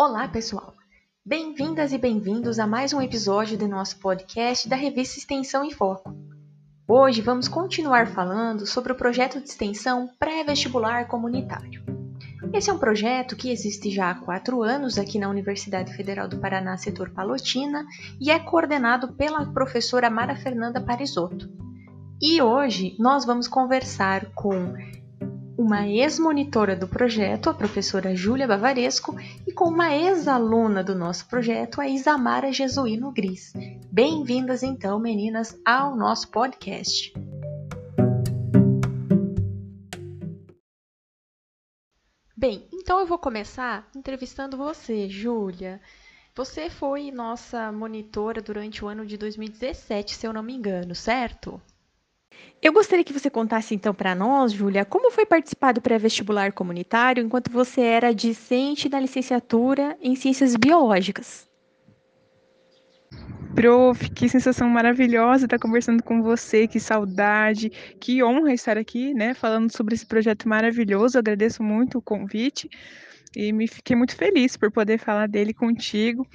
Olá, pessoal! Bem-vindas e bem-vindos a mais um episódio do nosso podcast da revista Extensão em Foco. Hoje vamos continuar falando sobre o projeto de extensão pré-vestibular comunitário. Esse é um projeto que existe já há quatro anos aqui na Universidade Federal do Paraná, setor Palotina, e é coordenado pela professora Mara Fernanda Parisotto. E hoje nós vamos conversar com uma ex-monitora do projeto, a professora Júlia Bavaresco, e com uma ex-aluna do nosso projeto, a Isamara Jesuíno Gris. Bem-vindas então, meninas, ao nosso podcast. Bem, então eu vou começar entrevistando você, Júlia. Você foi nossa monitora durante o ano de 2017, se eu não me engano, certo? Eu gostaria que você contasse então para nós, Júlia, como foi participar do pré-vestibular comunitário enquanto você era discente da licenciatura em Ciências Biológicas. Prof, que sensação maravilhosa estar conversando com você, que saudade, que honra estar aqui, né, falando sobre esse projeto maravilhoso. Eu agradeço muito o convite e me fiquei muito feliz por poder falar dele contigo,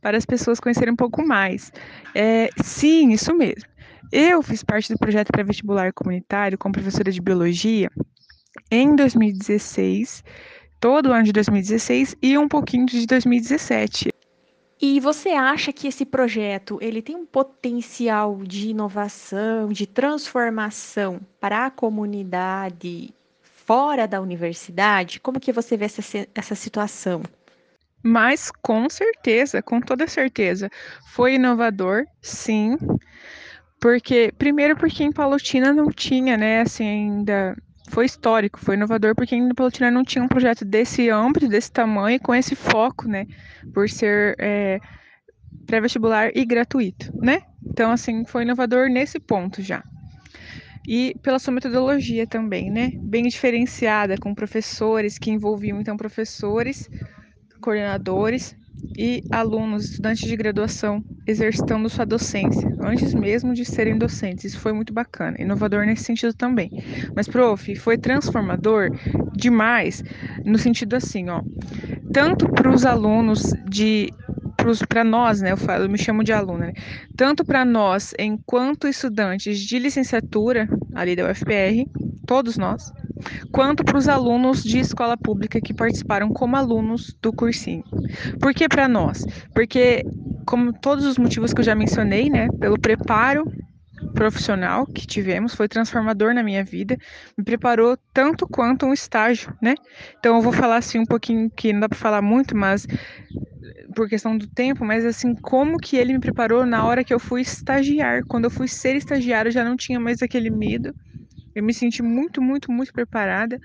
para as pessoas conhecerem um pouco mais. É, sim, isso mesmo. Eu fiz parte do projeto pré-vestibular comunitário como professora de biologia em 2016, todo o ano de 2016 e um pouquinho de 2017. E você acha que esse projeto ele tem um potencial de inovação, de transformação para a comunidade fora da universidade? Como que você vê essa, essa situação? Mas com certeza, com toda certeza, foi inovador, sim. Porque, primeiro, porque em Palotina não tinha, né, assim, ainda. Foi histórico, foi inovador, porque em Palotina não tinha um projeto desse âmbito, desse tamanho, com esse foco, né, por ser é, pré-vestibular e gratuito, né? Então, assim, foi inovador nesse ponto já. E pela sua metodologia também, né? Bem diferenciada, com professores que envolviam, então, professores, coordenadores e alunos, estudantes de graduação, exercitando sua docência, antes mesmo de serem docentes. Isso foi muito bacana, inovador nesse sentido também. Mas, prof, foi transformador demais, no sentido assim, ó, tanto para os alunos de para nós, né, eu, falo, eu me chamo de aluna, né, tanto para nós, enquanto estudantes de licenciatura ali da UFPR, todos nós, quanto para os alunos de escola pública que participaram como alunos do cursinho. Por que para nós? Porque, como todos os motivos que eu já mencionei, né, pelo preparo profissional que tivemos, foi transformador na minha vida, me preparou tanto quanto um estágio, né? Então eu vou falar assim um pouquinho que não dá para falar muito, mas por questão do tempo, mas assim, como que ele me preparou na hora que eu fui estagiar. Quando eu fui ser estagiário, eu já não tinha mais aquele medo eu me senti muito, muito, muito preparada.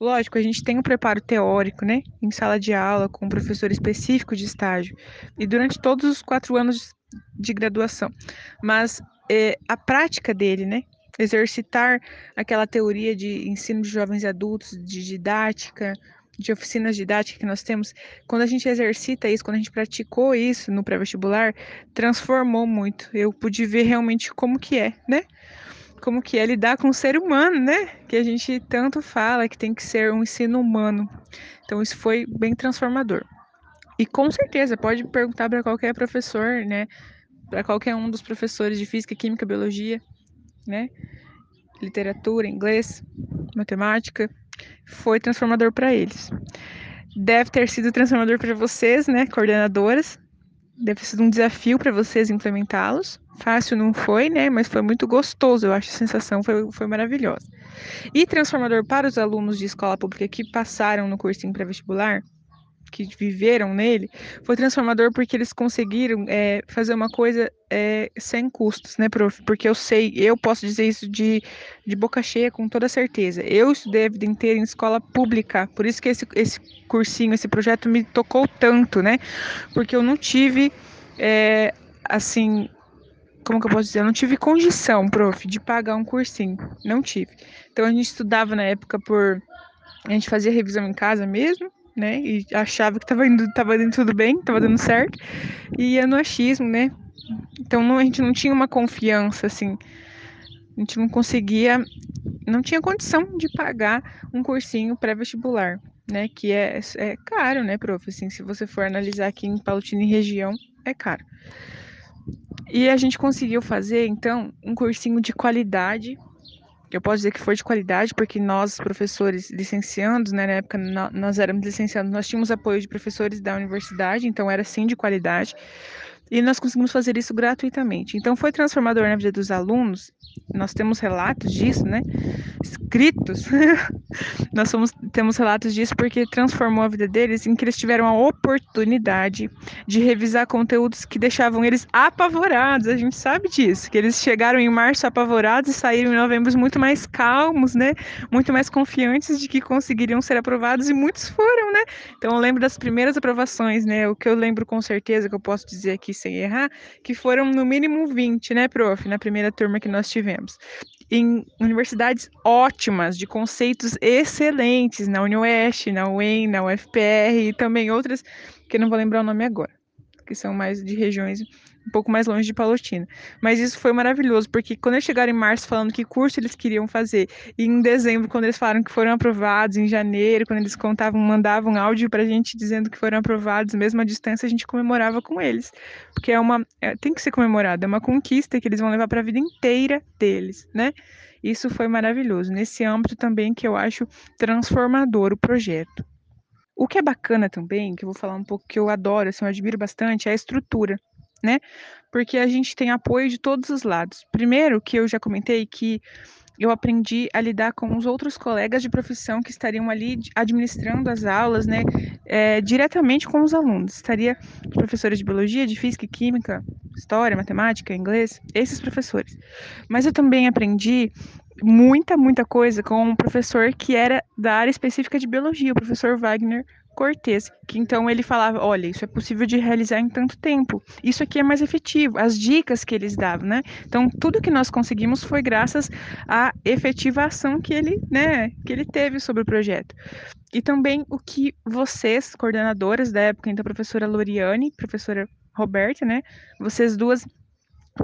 Lógico, a gente tem um preparo teórico, né? Em sala de aula, com um professor específico de estágio. E durante todos os quatro anos de graduação. Mas é, a prática dele, né? Exercitar aquela teoria de ensino de jovens adultos, de didática, de oficinas didáticas que nós temos, quando a gente exercita isso, quando a gente praticou isso no pré-vestibular, transformou muito. Eu pude ver realmente como que é, né? Como que é lidar com o ser humano, né? Que a gente tanto fala que tem que ser um ensino humano. Então isso foi bem transformador. E com certeza pode perguntar para qualquer professor, né? Para qualquer um dos professores de física, química, biologia, né? Literatura, inglês, matemática, foi transformador para eles. Deve ter sido transformador para vocês, né, coordenadoras, deve sido um desafio para vocês implementá-los. Fácil não foi, né? Mas foi muito gostoso. Eu acho a sensação foi, foi maravilhosa. E transformador para os alunos de escola pública que passaram no cursinho pré-vestibular, que viveram nele, foi transformador porque eles conseguiram é, fazer uma coisa é, sem custos, né, prof? Porque eu sei, eu posso dizer isso de, de boca cheia com toda certeza. Eu estudei a vida inteira em escola pública, por isso que esse, esse cursinho, esse projeto me tocou tanto, né? Porque eu não tive, é, assim, como que eu posso dizer? Eu não tive condição, prof, de pagar um cursinho. Não tive. Então a gente estudava na época por. A gente fazia revisão em casa mesmo, né? E achava que estava indo, tava indo tudo bem, estava dando certo. E ia no achismo, né? Então não, a gente não tinha uma confiança, assim. A gente não conseguia. Não tinha condição de pagar um cursinho pré-vestibular. né? Que é, é caro, né, prof? Assim, se você for analisar aqui em Palotina e região, é caro. E a gente conseguiu fazer, então, um cursinho de qualidade. Eu posso dizer que foi de qualidade, porque nós, professores licenciados, né, na época nós éramos licenciados, nós tínhamos apoio de professores da universidade, então era sim de qualidade. E nós conseguimos fazer isso gratuitamente. Então foi transformador na vida dos alunos. Nós temos relatos disso, né? Escritos. nós somos, temos relatos disso porque transformou a vida deles em que eles tiveram a oportunidade de revisar conteúdos que deixavam eles apavorados. A gente sabe disso, que eles chegaram em março apavorados e saíram em novembro muito mais calmos, né? Muito mais confiantes de que conseguiriam ser aprovados e muitos foram, né? Então eu lembro das primeiras aprovações, né? O que eu lembro com certeza que eu posso dizer aqui sem errar, que foram no mínimo 20, né, prof, na primeira turma que nós tivemos. Em universidades ótimas, de conceitos excelentes, na UniOeste, na UEM, na UFPR e também outras que não vou lembrar o nome agora, que são mais de regiões um pouco mais longe de Palotina. Mas isso foi maravilhoso, porque quando eles chegaram em março falando que curso eles queriam fazer, e em dezembro, quando eles falaram que foram aprovados, em janeiro, quando eles contavam, mandavam áudio pra gente dizendo que foram aprovados, mesmo à distância, a gente comemorava com eles. Porque é uma. É, tem que ser comemorado, é uma conquista que eles vão levar para a vida inteira deles, né? Isso foi maravilhoso. Nesse âmbito também que eu acho transformador o projeto. O que é bacana também, que eu vou falar um pouco que eu adoro, assim, eu admiro bastante, é a estrutura né? Porque a gente tem apoio de todos os lados. Primeiro, que eu já comentei que eu aprendi a lidar com os outros colegas de profissão que estariam ali administrando as aulas, né, é, diretamente com os alunos. Estaria professores de biologia, de física, química, história, matemática, inglês, esses professores. Mas eu também aprendi muita, muita coisa com um professor que era da área específica de biologia, o professor Wagner Cortez, que então ele falava, olha, isso é possível de realizar em tanto tempo, isso aqui é mais efetivo, as dicas que eles davam, né? Então, tudo que nós conseguimos foi graças à efetivação que ele, né, que ele teve sobre o projeto. E também o que vocês, coordenadoras da época, então a professora Loriane, professora Roberta, né, vocês duas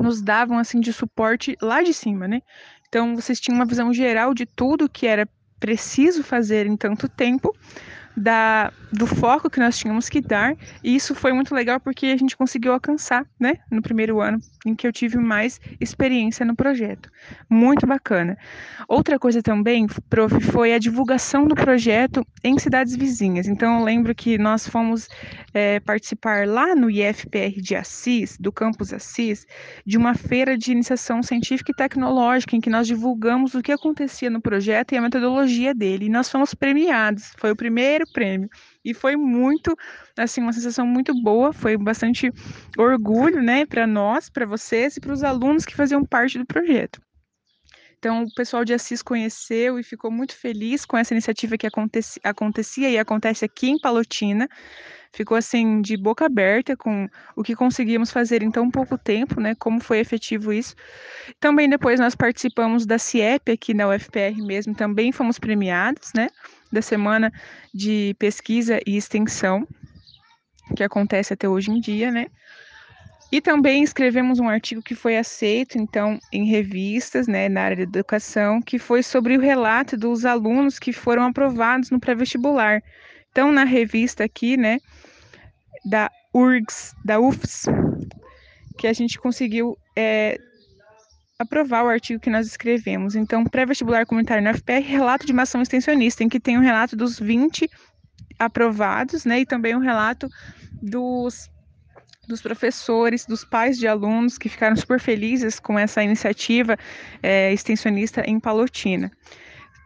nos davam assim de suporte lá de cima, né? Então, vocês tinham uma visão geral de tudo que era preciso fazer em tanto tempo, da, do foco que nós tínhamos que dar, e isso foi muito legal porque a gente conseguiu alcançar, né, no primeiro ano em que eu tive mais experiência no projeto. Muito bacana. Outra coisa também, prof, foi a divulgação do projeto em cidades vizinhas. Então, eu lembro que nós fomos é, participar lá no IFPR de Assis, do campus Assis, de uma feira de iniciação científica e tecnológica, em que nós divulgamos o que acontecia no projeto e a metodologia dele. E nós fomos premiados. Foi o primeiro prêmio. E foi muito, assim, uma sensação muito boa, foi bastante orgulho, né, para nós, para vocês e para os alunos que faziam parte do projeto. Então, o pessoal de Assis conheceu e ficou muito feliz com essa iniciativa que aconteci, acontecia e acontece aqui em Palotina. Ficou assim de boca aberta com o que conseguimos fazer em tão pouco tempo, né? Como foi efetivo isso. Também depois nós participamos da CIEP aqui na UFPR mesmo, também fomos premiados, né? Da semana de pesquisa e extensão, que acontece até hoje em dia, né? E também escrevemos um artigo que foi aceito, então, em revistas, né, na área de educação, que foi sobre o relato dos alunos que foram aprovados no pré-vestibular. Então, na revista aqui, né, da URGS, da UFS, que a gente conseguiu é, aprovar o artigo que nós escrevemos. Então, pré-vestibular comunitário na FPR, relato de uma ação extensionista, em que tem um relato dos 20 aprovados, né, e também um relato dos dos professores, dos pais de alunos que ficaram super felizes com essa iniciativa é, extensionista em Palotina.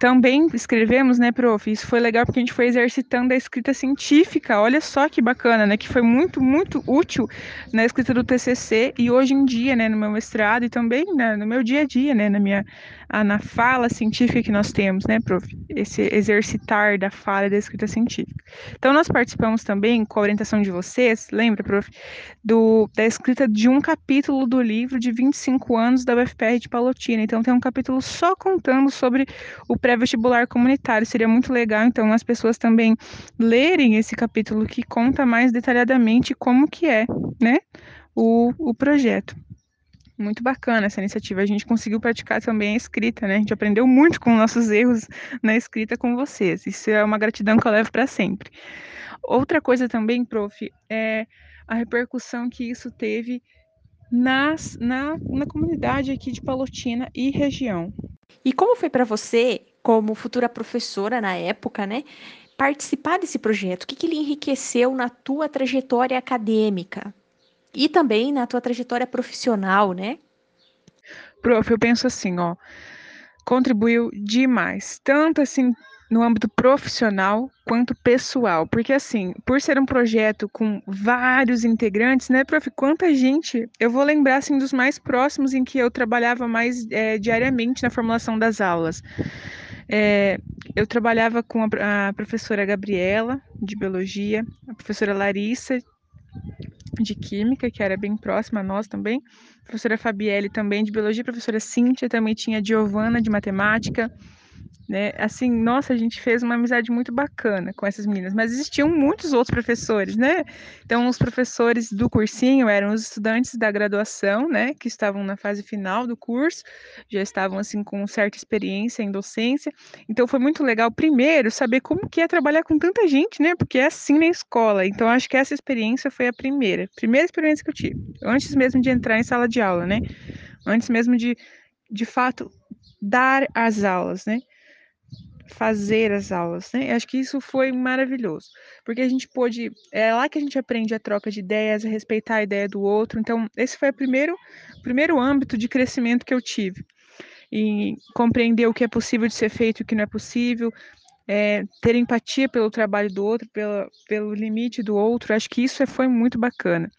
Também escrevemos, né, prof? Isso foi legal porque a gente foi exercitando a escrita científica. Olha só que bacana, né? Que foi muito, muito útil na escrita do TCC e hoje em dia, né, no meu mestrado e também né, no meu dia a dia, né, na minha na fala científica que nós temos, né, prof? Esse exercitar da fala da escrita científica. Então, nós participamos também, com a orientação de vocês, lembra, prof, do, da escrita de um capítulo do livro de 25 anos da UFPR de Palotina. Então, tem um capítulo só contando sobre o pré-vestibular comunitário. Seria muito legal, então, as pessoas também lerem esse capítulo que conta mais detalhadamente como que é, né, o, o projeto. Muito bacana essa iniciativa. A gente conseguiu praticar também a escrita, né? A gente aprendeu muito com nossos erros na escrita com vocês. Isso é uma gratidão que eu levo para sempre. Outra coisa também, prof, é a repercussão que isso teve nas, na, na comunidade aqui de Palotina e região. E como foi para você, como futura professora na época, né, participar desse projeto? O que, que ele enriqueceu na tua trajetória acadêmica e também na tua trajetória profissional, né? Prof, eu penso assim, ó, contribuiu demais, tanto assim no âmbito profissional quanto pessoal, porque assim, por ser um projeto com vários integrantes, né, prof, quanta gente, eu vou lembrar assim dos mais próximos em que eu trabalhava mais é, diariamente na formulação das aulas. É, eu trabalhava com a, a, professora Gabriela, de Biologia, a professora Larissa, de Química, que era bem próxima a nós também, professora Fabielle também de Biologia, professora Cíntia também tinha a Giovana, de Matemática, né? Assim, nossa, a gente fez uma amizade muito bacana com essas meninas, mas existiam muitos outros professores, né? Então, os professores do cursinho eram os estudantes da graduação, né, que estavam na fase final do curso, já estavam assim com certa experiência em docência. Então, foi muito legal primeiro saber como que é trabalhar com tanta gente, né? Porque é assim na escola. Então, acho que essa experiência foi a primeira, primeira experiência que eu tive, antes mesmo de entrar em sala de aula, né? Antes mesmo de de fato dar as aulas, né? Fazer as aulas, né? Eu acho que isso foi maravilhoso, porque a gente pôde, é lá que a gente aprende a troca de ideias, a respeitar a ideia do outro. Então, esse foi o primeiro, primeiro âmbito de crescimento que eu tive. E compreender o que é possível de ser feito e o que não é possível, é, ter empatia pelo trabalho do outro, pela, pelo limite do outro, acho que isso foi muito bacana.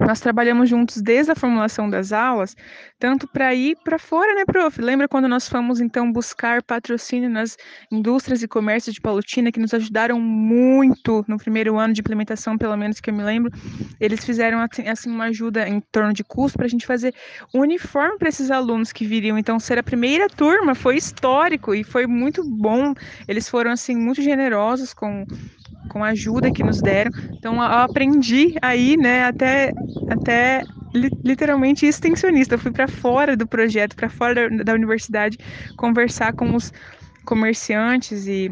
Nós trabalhamos juntos desde a formulação das aulas, tanto para ir para fora, né, prof? Lembra quando nós fomos, então, buscar patrocínio nas indústrias e comércios de Palutina, que nos ajudaram muito no primeiro ano de implementação, pelo menos que eu me lembro. Eles fizeram, assim, assim uma ajuda em torno de custo para a gente fazer uniforme para esses alunos que viriam. Então, ser a primeira turma foi histórico e foi muito bom. Eles foram, assim, muito generosos com com a ajuda que nos deram. Então, eu aprendi aí, né, até, até literalmente extensionista. Eu fui para fora do projeto, para fora da, da universidade, conversar com os comerciantes e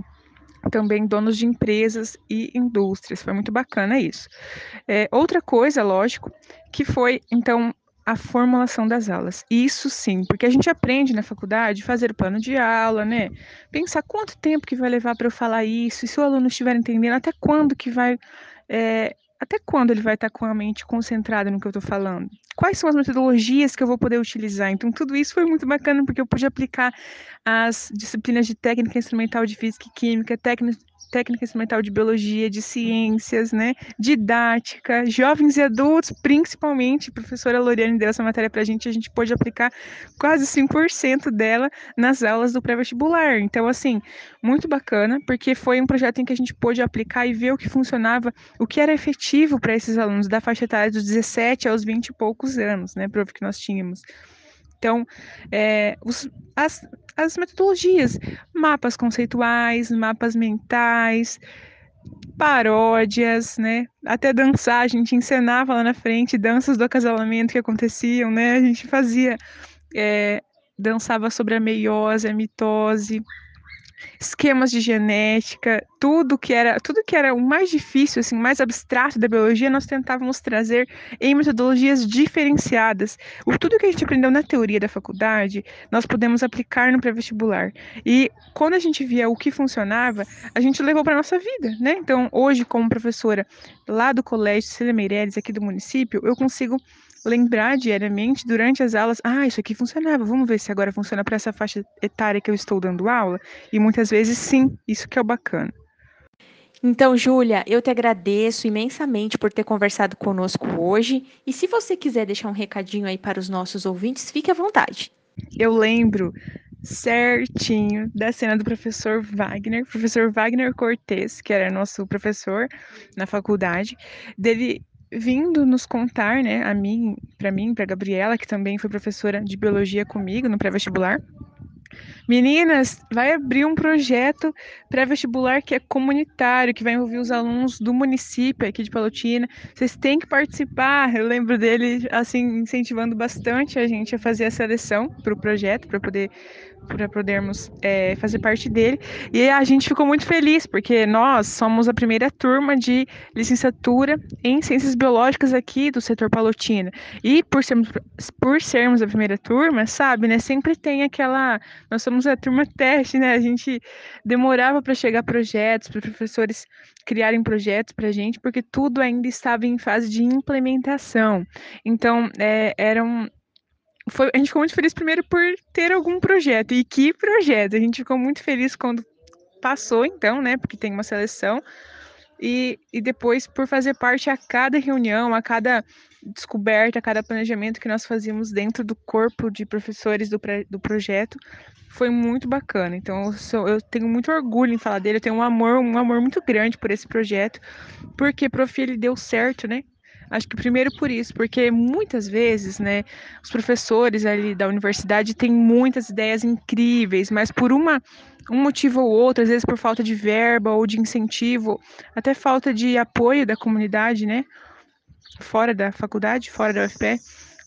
também donos de empresas e indústrias. Foi muito bacana isso. É, outra coisa, lógico, que foi, então, a formulação das aulas. Isso sim, porque a gente aprende na faculdade fazer o plano de aula, né? Pensar quanto tempo que vai levar para eu falar isso, e se o aluno estiver entendendo, até quando que vai. É, até quando ele vai estar com a mente concentrada no que eu estou falando? Quais são as metodologias que eu vou poder utilizar? Então, tudo isso foi muito bacana, porque eu pude aplicar as disciplinas de técnica instrumental de física e química, técnica, técnica instrumental de biologia, de ciências, né, didática, jovens e adultos, principalmente, a professora Loriane deu essa matéria para a gente, a gente pôde aplicar quase 100% dela nas aulas do pré-vestibular. Então, assim, muito bacana, porque foi um projeto em que a gente pôde aplicar e ver o que funcionava, o que era efetivo para esses alunos da faixa etária dos 17 aos 20 e poucos anos, né, prof, que nós tínhamos. Então, é, os, as, as metodologias, mapas conceituais, mapas mentais, paródias, né? Até dançar, a gente encenava lá na frente danças do acasalamento que aconteciam, né? A gente fazia, é, dançava sobre a meiose, a mitose, esquemas de genética, tudo que era, tudo que era o mais difícil, assim, mais abstrato da biologia, nós tentávamos trazer em metodologias diferenciadas. O tudo que a gente aprendeu na teoria da faculdade, nós podemos aplicar no pré-vestibular. E quando a gente via o que funcionava, a gente levou para nossa vida, né? Então, hoje como professora lá do colégio Cília Meireles aqui do município, eu consigo lembrar diariamente durante as aulas, ah, isso aqui funcionava, vamos ver se agora funciona para essa faixa etária que eu estou dando aula. E muitas vezes sim, isso que é o bacana. Então, Júlia, eu te agradeço imensamente por ter conversado conosco hoje. E se você quiser deixar um recadinho aí para os nossos ouvintes, fique à vontade. Eu lembro certinho da cena do professor Wagner, professor Wagner Cortes, que era nosso professor na faculdade, dele vindo nos contar, né, a mim, para mim, para Gabriela, que também foi professora de biologia comigo no pré-vestibular, Meninas, vai abrir um projeto pré-vestibular que é comunitário, que vai envolver os alunos do município aqui de Palotina. Vocês têm que participar. Eu lembro dele assim incentivando bastante a gente a fazer a seleção para o projeto, para poder para podermos é, fazer parte dele. E a gente ficou muito feliz, porque nós somos a primeira turma de licenciatura em Ciências Biológicas aqui do setor Palotina. E por sermos, por sermos a primeira turma, sabe, né, sempre tem aquela... Nós somos a turma teste, né, a gente demorava para chegar projetos, para professores criarem projetos para a gente, porque tudo ainda estava em fase de implementação. Então, é, eram foi, a gente ficou muito feliz primeiro por ter algum projeto. E que projeto! A gente ficou muito feliz quando passou, então, né? Porque tem uma seleção. E, e depois por fazer parte a cada reunião, a cada descoberta, a cada planejamento que nós fazíamos dentro do corpo de professores do, do projeto, foi muito bacana. Então eu, sou, eu, tenho muito orgulho em falar dele, eu tenho um amor, um amor muito grande por esse projeto, porque Profi ele deu certo, né? Acho que primeiro por isso, porque muitas vezes, né, os professores ali da universidade têm muitas ideias incríveis, mas por uma um motivo ou outro, às vezes por falta de verba ou de incentivo, até falta de apoio da comunidade, né, fora da faculdade, fora da UFPE,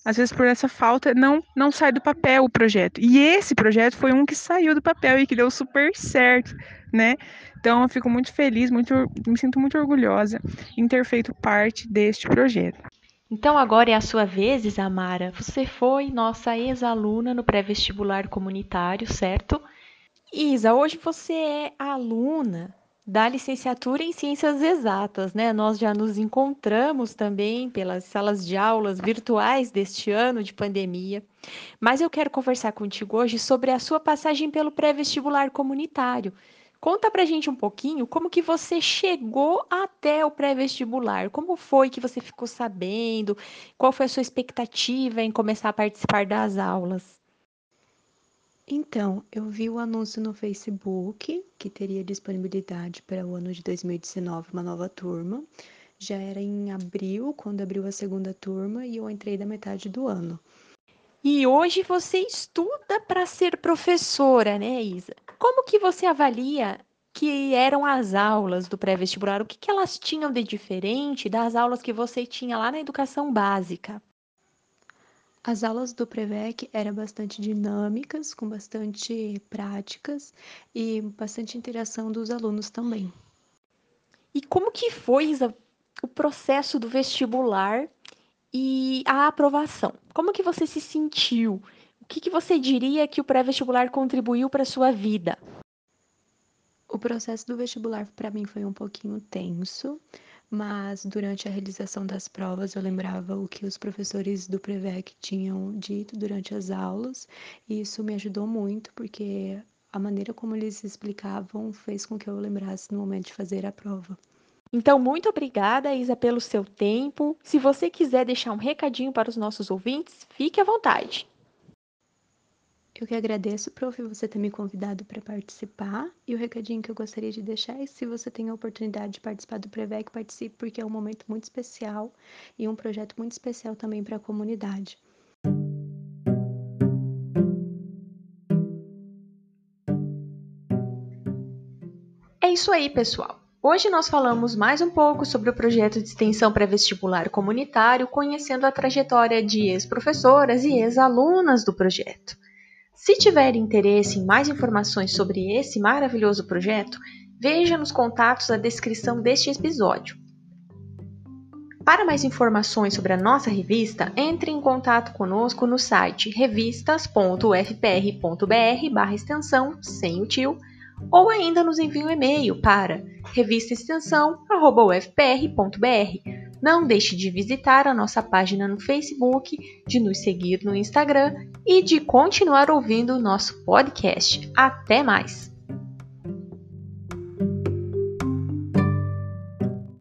às vezes por essa falta não não sai do papel o projeto. E esse projeto foi um que saiu do papel e que deu super certo, né? Então eu fico muito feliz, muito me sinto muito orgulhosa em ter feito parte deste projeto. Então agora é a sua vez, Isamara. Você foi nossa ex-aluna no pré-vestibular comunitário, certo? Isa, hoje você é aluna da licenciatura em Ciências Exatas, né? Nós já nos encontramos também pelas salas de aulas virtuais deste ano de pandemia, mas eu quero conversar contigo hoje sobre a sua passagem pelo pré-vestibular comunitário. Conta pra gente um pouquinho como que você chegou até o pré-vestibular. Como foi que você ficou sabendo? Qual foi a sua expectativa em começar a participar das aulas? Então, eu vi o anúncio no Facebook que teria disponibilidade para o ano de 2019 uma nova turma. Já era em abril, quando abriu a segunda turma, e eu entrei da metade do ano. E hoje você estuda para ser professora, né, Isa? Como que você avalia que eram as aulas do pré-vestibular? O que, que elas tinham de diferente das aulas que você tinha lá na educação básica? As aulas do Prevec eram bastante dinâmicas, com bastante práticas e bastante interação dos alunos também. E como que foi Isa, o processo do vestibular e a aprovação? Como que você se sentiu? O que, que você diria que o pré-vestibular contribuiu para a sua vida? O processo do vestibular para mim foi um pouquinho tenso, mas durante a realização das provas eu lembrava o que os professores do Prevec tinham dito durante as aulas, e isso me ajudou muito, porque a maneira como eles explicavam fez com que eu lembrasse no momento de fazer a prova. Então, muito obrigada, Isa, pelo seu tempo. Se você quiser deixar um recadinho para os nossos ouvintes, fique à vontade. Eu que agradeço, prof, você ter me convidado para participar. E o recadinho que eu gostaria de deixar é: se você tem a oportunidade de participar do Prevec, participe, porque é um momento muito especial e um projeto muito especial também para a comunidade. É isso aí, pessoal. Hoje nós falamos mais um pouco sobre o projeto de extensão pré-vestibular comunitário, conhecendo a trajetória de ex-professoras e ex-alunas do projeto. Se tiver interesse em mais informações sobre esse maravilhoso projeto, veja nos contatos a descrição deste episódio. Para mais informações sobre a nossa revista, entre em contato conosco no site revistas.ufpr.br/extensão sem o tio ou ainda nos envie um e-mail para revistaextensão@ufpr.br não deixe de visitar a nossa página no Facebook, de nos seguir no Instagram e de continuar ouvindo o nosso podcast. Até mais!